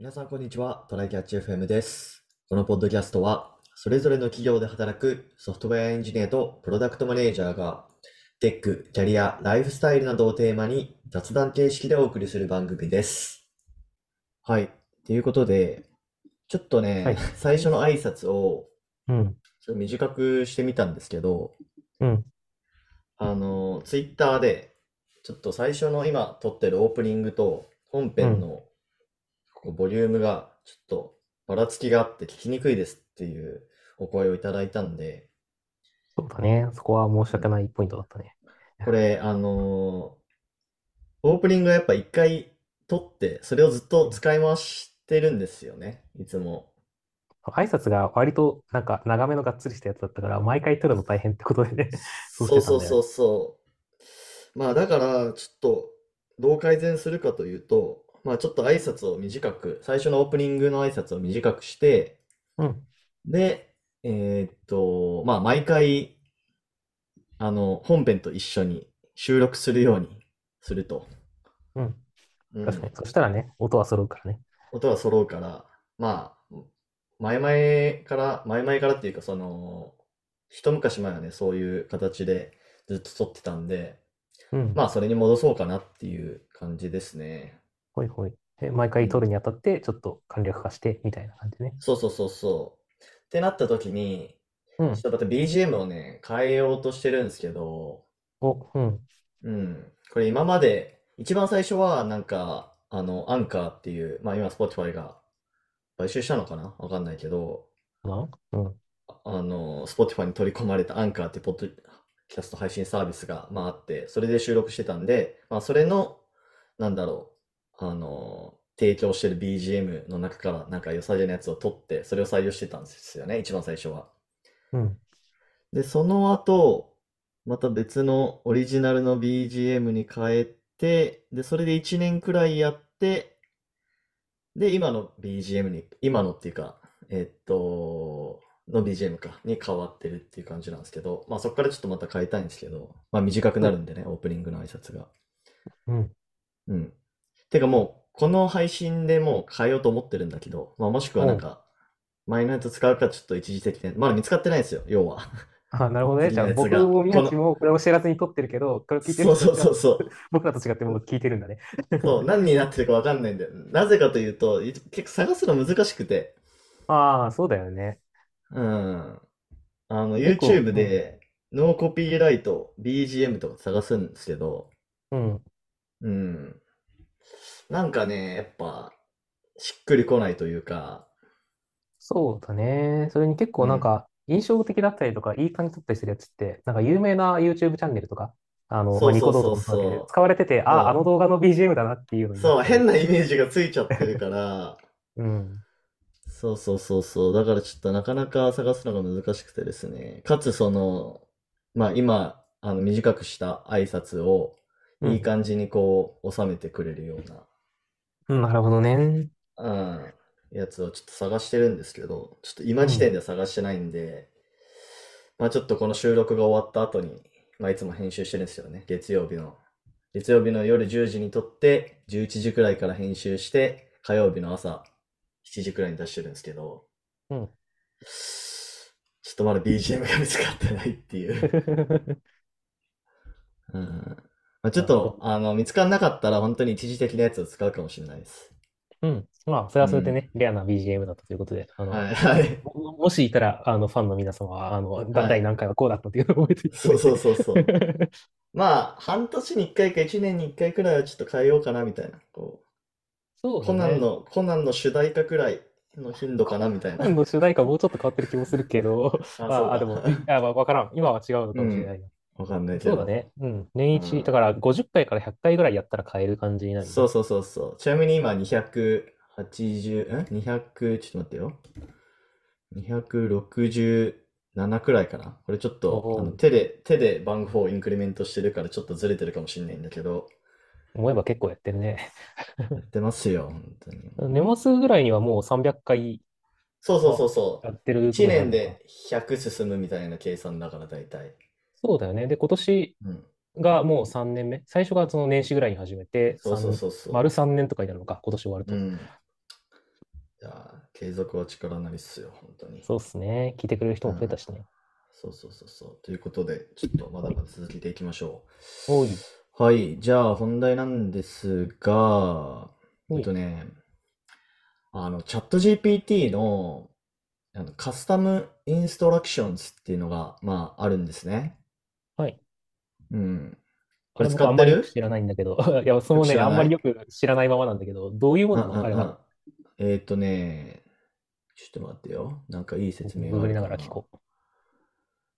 皆さん、こんにちは。トライキャッチ FM です。このポッドキャストは、それぞれの企業で働くソフトウェアエンジニアとプロダクトマネージャーが、テック、キャリア、ライフスタイルなどをテーマに雑談形式でお送りする番組です。はい。ということで、ちょっとね、はい最初の挨拶をうん、ちょっと短くしてみたんですけど、うん、あの、ツイッターで、ちょっと最初の今撮ってるオープニングと本編のこうボリュームがちょっとばらつきがあって聞きにくいですっていうお声をいただいたんで、そうだね。そこは申し訳ないポイントだったね。これ、あのオープニングはやっぱ一回撮って、それをずっと使い回してるんですよね、いつも。挨拶が割となんか長めのがっつりしたやつだったから、毎回撮るの大変ってことでね。そうそうそうそうそう。まあだから、ちょっとどう改善するかというと、まあちょっと挨拶を短く、最初のオープニングの挨拶を短くして、うん、で、えーっと、まあ毎回、あの、本編と一緒に収録するようにすると。うん、うん確かに。そしたらね、音は揃うからね。音は揃うから、まあ、前々から、前々からっていうか、その、一昔前はね、そういう形でずっと撮ってたんで、うん、まあ、それに戻そうかなっていう感じですね。ほいほい。で、毎回撮るにあたって、ちょっと簡略化して、みたいな感じね。そうそうそうそう。ってなった時に、うんちょっ、とまた BGM をね、変えようとしてるんですけど、お、うん、うん。これ今まで、一番最初はなんか、あの、アンカーっていう、まあ今 Spotify が買収したのかな？わかんないけど、うん、あの、Spotify に取り込まれたアンカーってポッドキャスト配信サービスが、まああって、それで収録してたんで、まあそれの、なんだろう、あの、提供してる BGM の中からなんか良さげなやつを取って、それを採用してたんですよね、一番最初は。うん、で、その後、また別のオリジナルの BGM に変えて、で、それで1年くらいやって、で、今の BGM に、今のっていうか、えっと、の BGM か、に変わってるっていう感じなんですけど、まあそこからちょっとまた変えたいんですけど、まあ短くなるんでね、オープニングの挨拶が。うん。うん。てかもう、この配信でもう変えようと思ってるんだけど、まあもしくはなんか、前のやつ使うかちょっと一時的で、まだ見つかってないんですよ、要は。あ、なるほどね。じゃあ、僕も宮地もこれを知らずに撮ってるけど、これを聞いてるそうそうそうそう。僕らと違ってもう聞いてるんだね。そう、何になってるかわかんないんだよ。なぜかというと、い結構探すの難しくて、ああ、そうだよね。うん。あの、結構 YouTube で、ノーコピーライト、BGM とか探すんですけど、うん。うん。なんかね、やっぱ、しっくりこないというか、そうだね。それに結構なんか印象的だったりとか、いい感じだったりするやつって、なんか有名な YouTube チャンネルとか、あの、まあ、ニコ動とかもそうだけどそうそうそう使われてて、そうあ、あの動画の BGM だなっていうのになそう、変なイメージがついちゃってるから、うん。そうそうそうそう。だからちょっとなかなか探すのが難しくてですね。かつその、まあ今、あの短くした挨拶をいい感じにこう収めてくれるような、うん、なるほどね。うん、やつをちょっと探してるんですけど、ちょっと今時点では探してないんで、まあちょっとこの収録が終わった後に、まあいつも編集してるんですよね。月曜日の。月曜日の夜10時に撮って、11時くらいから編集して、火曜日の朝7時くらいに出してるんですけど、うん。ちょっとまだ BGM が見つかってないっていう。うん。まあ、ちょっと、あの、見つからなかったら本当に一時的なやつを使うかもしれないです。うん。まあ、それはそれでね、レアな BGM だったということで、あの、はい、はい。も もしいたら、あの、ファンの皆様は、あの、はい第何回はこうだったっていうのを覚えていただそういてそうそうそう。まあ、半年に一回か一年に一回くらいはちょっと変えようかなみたいな。こう、そうだコナねンの、コナンの主題歌くらいの頻度かなみたいな。コナンの主題歌もうちょっと変わってる気もするけど、あまあ、あ、でも、いや、まあわからん。今は違うのかもしれないな。わかんないけど。そうだね。うん。年一、うんだから50回から100回ぐらいやったら変える感じになる。そうそうそうそう。ちなみに今280、ん ?200、ちょっと待ってよ。267くらいかな。これちょっとあの手で、手で番号をインクリメントしてるからちょっとずれてるかもしれないんだけど、思えば結構やってるね。やってますよ、本当に。年末ぐらいにはもう300回そうそうそうそう。やってる。1年で100進むみたいな計算だから大体。そうだよね。で、今年うん。がもう3年目。最初がその年始ぐらいに始めて、そうそう三そうそう。丸3年とかになるのか、今年終わると。うん。継続は力なりっすよ、本当に。そうっすね。聞いてくれる人も増えたしね。そうそうそうそう。ということで、ちょっとまだまだ続けていきましょおい。う。はい、じゃあ本題なんですが、はいえっとね、あの、チャット GPT のあのカスタムインストラクションズっていうのが、まあ、あるんですね。はい。うん。ここれれ使ってる？僕あんまりよく知らないんだけど、いや、そのね、あんまりよく知らないままなんだけど、どういうものなのあれは。えっとね、ちょっと待ってよ。なんかいい説明がありな。がら聞こう。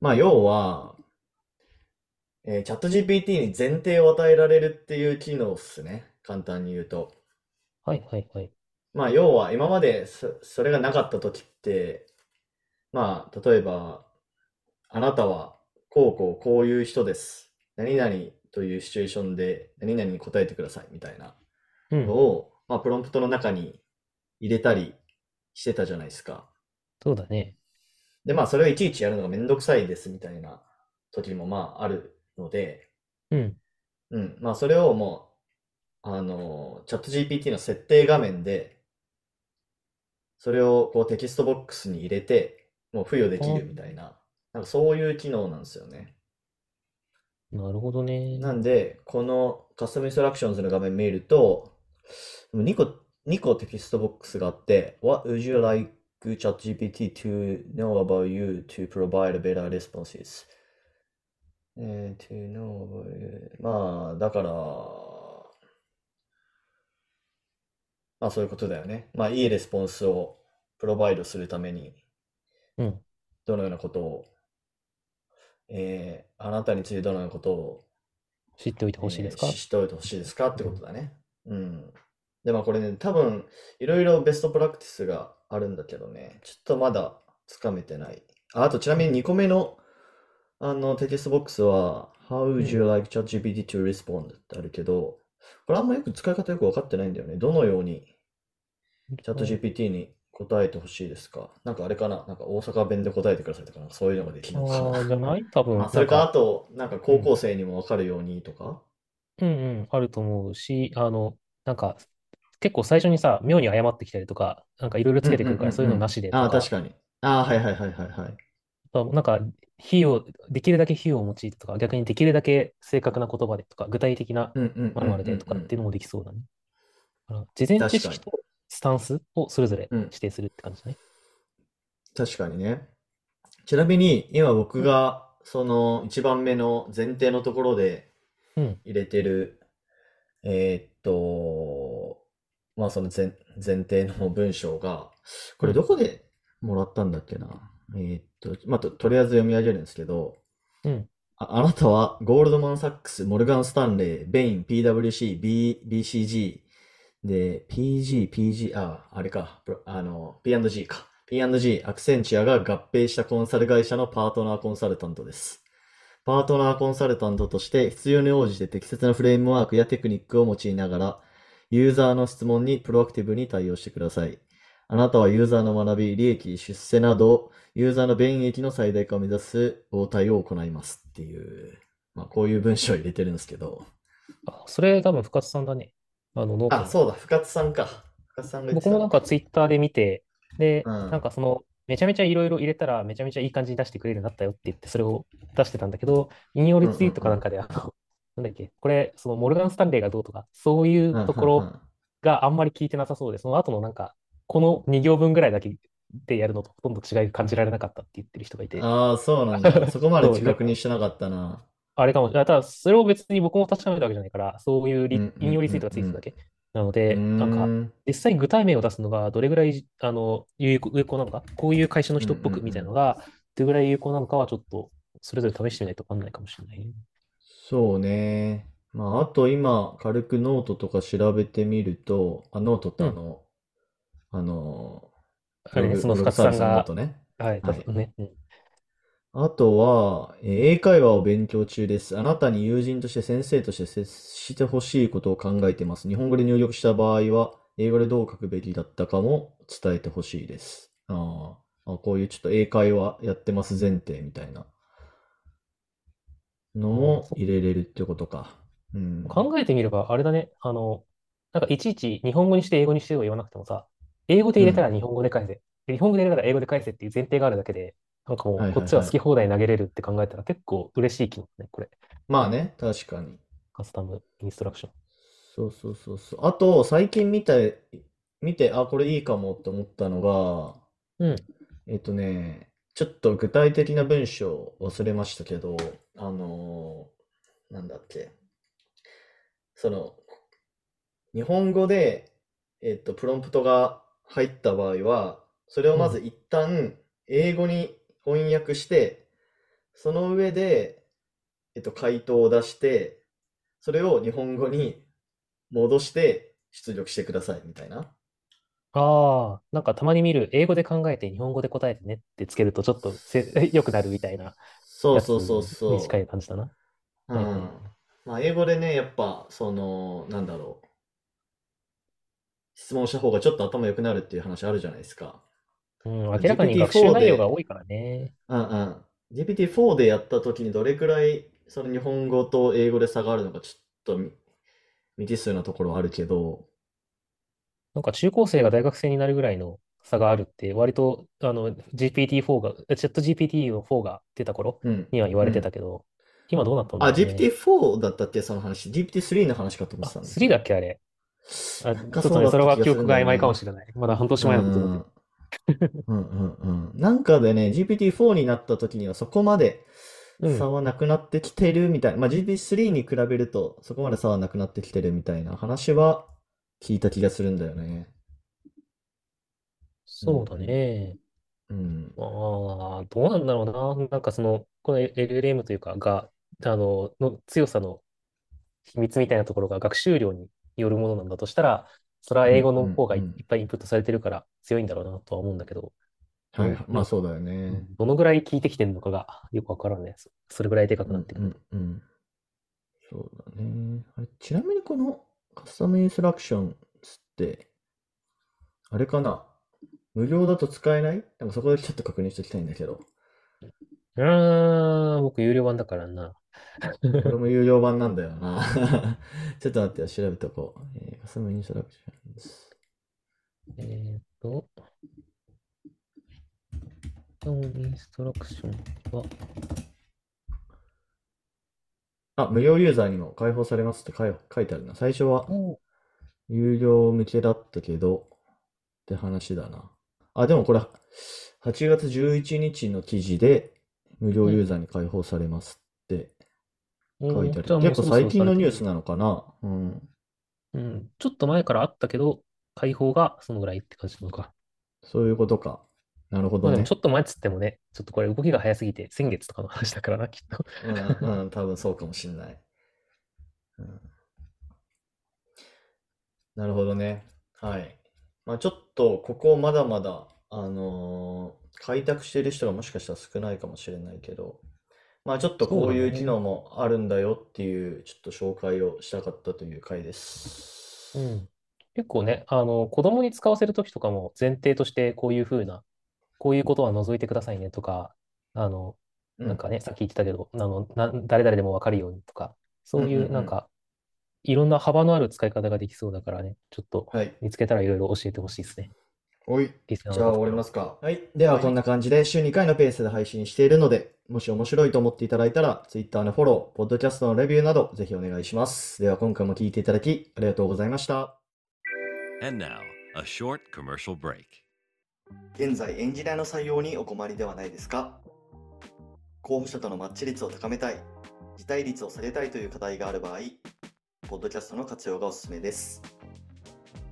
まあ、要は、えーチャット GPT に前提を与えられるっていう機能っすね。簡単に言うと。はいはいはい。まあ、要は今までそ、それがなかった時って、まあ、例えば、あなたはこうこうこういう人です。何々というシチュエーションで何々に答えてくださいみたいなうんの。を、まあ、プロンプトの中に入れたりしてたじゃないですか。そうだね。で、まあ、それをいちいちやるのがめんどくさいですみたいな時もまああるので、うん。うん、まあ、それをもう、あの、チャット GPT の設定画面で、それをこうテキストボックスに入れて、もう付与できるみたいな、なんかそういう機能なんですよね。なるほどね。なんで、この Custom Instructions の画面見ると、2個、2個テキストボックスがあって、What would you like ChatGPT to know about you to provide better responses? えー to know about you まあ、だから、まあそういうことだよね。まあいいレスポンスを provide するために、うん。どのようなことを、えーあなたについてどのようなことを知っておいてほしいですか？えー知っておいてほしいですかってことだね。うん。で、まあこれね、多分、いろいろベストプラクティスがあるんだけどね、ちょっとまだつかめてない。あ、あとちなみに2個目の、あの、テキストボックスは、How would you like ChatGPT to respond? ってあるけど、これあんまよく使い方よくわかってないんだよね。どのようにチャット GPT に答えてほしいですか？なんかあれかな？なんか大阪弁で答えてくださいとか、なんかそういうのができるのかああ、なじゃない？多分。あ、それか、あと、なんか高校生にもわかるようにとか？うんうん、あると思うし、あの、なんか、結構最初にさ、妙に謝ってきたりとか、なんかいろいろつけてくるから、そういうのなしでとああ、か、確かに。ああ、はいはいはいはいはい。あなんか、比喩を、できるだけ比喩を用いてとか、逆にできるだけ正確な言葉でとか、具体的なうんうんうんマニュアルでとかっていうのもできそうだね。だから事前知識とスタンスをそれぞれうん指定するって感じだね。確かにね。ちなみに、今僕が、その、一番目の前提のところでうん。入れてる、えーっと、まあその前、前提の文章が、これどこでもらったんだっけな？えーっと、まあと、とりあえず読み上げるんですけど、うん。あ、あなたはゴールドマン・サックス、モルガン・スタンレー、ベイン、PWC、B、BCG、で、PG、PG、あ、あれか、あの、P&G か。P&G、アクセンチュアが合併したコンサル会社のパートナーコンサルタントです。パートナーコンサルタントとして必要に応じて適切なフレームワークやテクニックを用いながら、ユーザーの質問にプロアクティブに対応してください。あなたはユーザーの学び、利益、出世など、ユーザーの便益の最大化を目指す応対を行いますっていう、まあこういう文章を入れてるんですけど。あ、それ多分深津さんだね。あの、ノートあ、のそうだ、深津さんか。深津さんが言ってた。僕もなんかツイッターで見て、で、うん。なんかその、めちゃめちゃいろいろ入れたらめちゃめちゃいい感じに出してくれるようになったよって言って、それを出してたんだけど、引用リツイートかなんかで、あの、なんだっけ、これ、そのモルガン・スタンレーがどうとか、そういうところうんうんうん。があんまり聞いてなさそうで、その後のなんか、この2行分ぐらいだけでやるのとほとんど違い感じられなかったって言ってる人がいて、ああ、そうなんだ。そこまで自覚にしてなかったな。あれかもしれない。ただ、それを別に僕も確かめたわけじゃないから、そういうリうんうんうんうん引用リツイートがついてただけ。なのうで、ーなんか、ん。実際具体名を出すのがどれぐらいあの有効なのか、こういう会社の人っぽくみたいなのがどれぐらい有効なのかはちょっとそれぞれ試してみないと分かんないかもしれないね。そうね。まあ、あと今、軽くノートとか調べてみると、あ、ノートってあの、あの、あれね、その深津ブログサービスのノートね。はい、多分ね。うんあとは、えー英会話を勉強中です。あなたに友人として先生として接してほしいことを考えています。日本語で入力した場合は、英語でどう書くべきだったかも伝えてほしいです。あーあ、こういうちょっと英会話やってます前提みたいなのも入れれるってことか。うん。考えてみれば、あれだね、あの、なんかいちいち日本語にして英語にしてとか言わなくてもさ、英語で入れたら日本語で返せ。日本語で入れたら英語で返せっていう前提があるだけで、なんかもうこっちは好き放題投げれるって考えたら結構嬉しい機能ね、これ。まあね、確かに。カスタムインストラクション。そうそうそうそう。あと、最近見て、見て、あ、これいいかもって思ったのが、うん。えっとね、ちょっと具体的な文章忘れましたけど、あのーなんだっけ。その、日本語で、えっと、プロンプトが入った場合は、それをまず一旦英語に翻訳して、その上で、えっと、回答を出して、それを日本語に戻して出力してくださいみたいな。ああ、なんかたまに見る、英語で考えて日本語で答えてねってつけるとちょっとせ 良くなるみたいなそうそうそうそう。に近い感じだな。うはいはいん。まあ、英語でね、やっぱ、その、なんだろう。質問した方がちょっと頭良くなるっていう話あるじゃないですか。うん、明らかに学習内容が多いからね。うんうん。GPT-4 でやった時にどれくらい、その日本語と英語で差があるのかちょっとみ未知数なところはあるけど、なんか中高生が大学生になるぐらいの差があるって、割とあの GPT-4 が、チャット GPT の4が出た頃うん。には言われてたけど、今どうなったんだあ、ろうね。GPT-4 だったっけその話？GPT-3 の話かと思あってたんです3だっけあれ。あ、なんかちょっとね、それは記憶が曖昧かもれしれない。まだ半年前のことだって。うんうん。なんかでね、GPT-4 になった時にはそこまでうん差はなくなってきてるみたいな。まあ GPT-3 に比べるとそこまで差はなくなってきてるみたいな話は聞いた気がするんだよね。そうだね。うん。ああ、どうなんだろうな。なんかその、この LLM というか、が、あの、の強さの秘密みたいなところが学習量によるものなんだとしたら、それは英語の方がいっぱいインプットされてるから強いんだろうなとは思うんだけど、はい。うんまあそうだようねん。どのぐらい聞いてきてるのかがよくわからんね。そそれぐらいでかくうなんってくる。うんうん。そうだね。あれ、ちなみにこのカスタムインストラクションって、あれかな？無料だと使えない？なんかそこでちょっと確認しておきたいんだけど。うーん、僕有料版だからな。俺も有料版なんだよな。ちょっと待ってよ、調べとこう。えーカスタムインストラクションです。えーっと、インストラクションは、あ、無料ユーザーにも開放されますって書い書いてあるな。最初はお有料向けだったけど、って話だな。あ、でもこれ、8月11日の記事で、無料ユーザーに開放されますって書いてある。じゃあもう結構最近のニュースなのかな？うん。うん。ちょっと前からあったけど、開放がそのぐらいって感じなのか。そういうことか。なるほどねまあでもち。ょっと前っつってもね、ちょっとこれ動きが早すぎて、先月とかの話だからな、きっと。うん、うん、多分そうかもしんない。うん、なるほどね。はい。まあちょっと、ここまだまだ、あのー開拓している人がもしかしたら少ないかもしれないけど、まあちょっとこういう機能もあるんだよっていう、ちょっと紹介をしたかったという回です。うん。結構ね、あの、子供に使わせるときとかも前提としてこういうふうな、こういうことは除いてくださいねとか、あの、うんなんかね、さっき言ってたけど、あの、な、誰々でもわかるようにとか、そういうんうんううんなんか、いろんな幅のある使い方ができそうだからね、ちょっとはい。見つけたらいろいろ教えてほしいですね。おい。リスナーじゃあ終わりますか。はい。ではこんな感じで週2回のペースで配信しているので、もし面白いと思っていただいたら、Twitter のフォロー、ポッドキャストのレビューなど、ぜひお願いします。では今回も聞いていただき、ありがとうございました。And now, a short commercial break. 現在、エンジニアの採用にお困りではないですか候補者とのマッチ率を高めたい、辞退率を下げたいという課題がある場合、ポッドキャストの活用がおすすめです。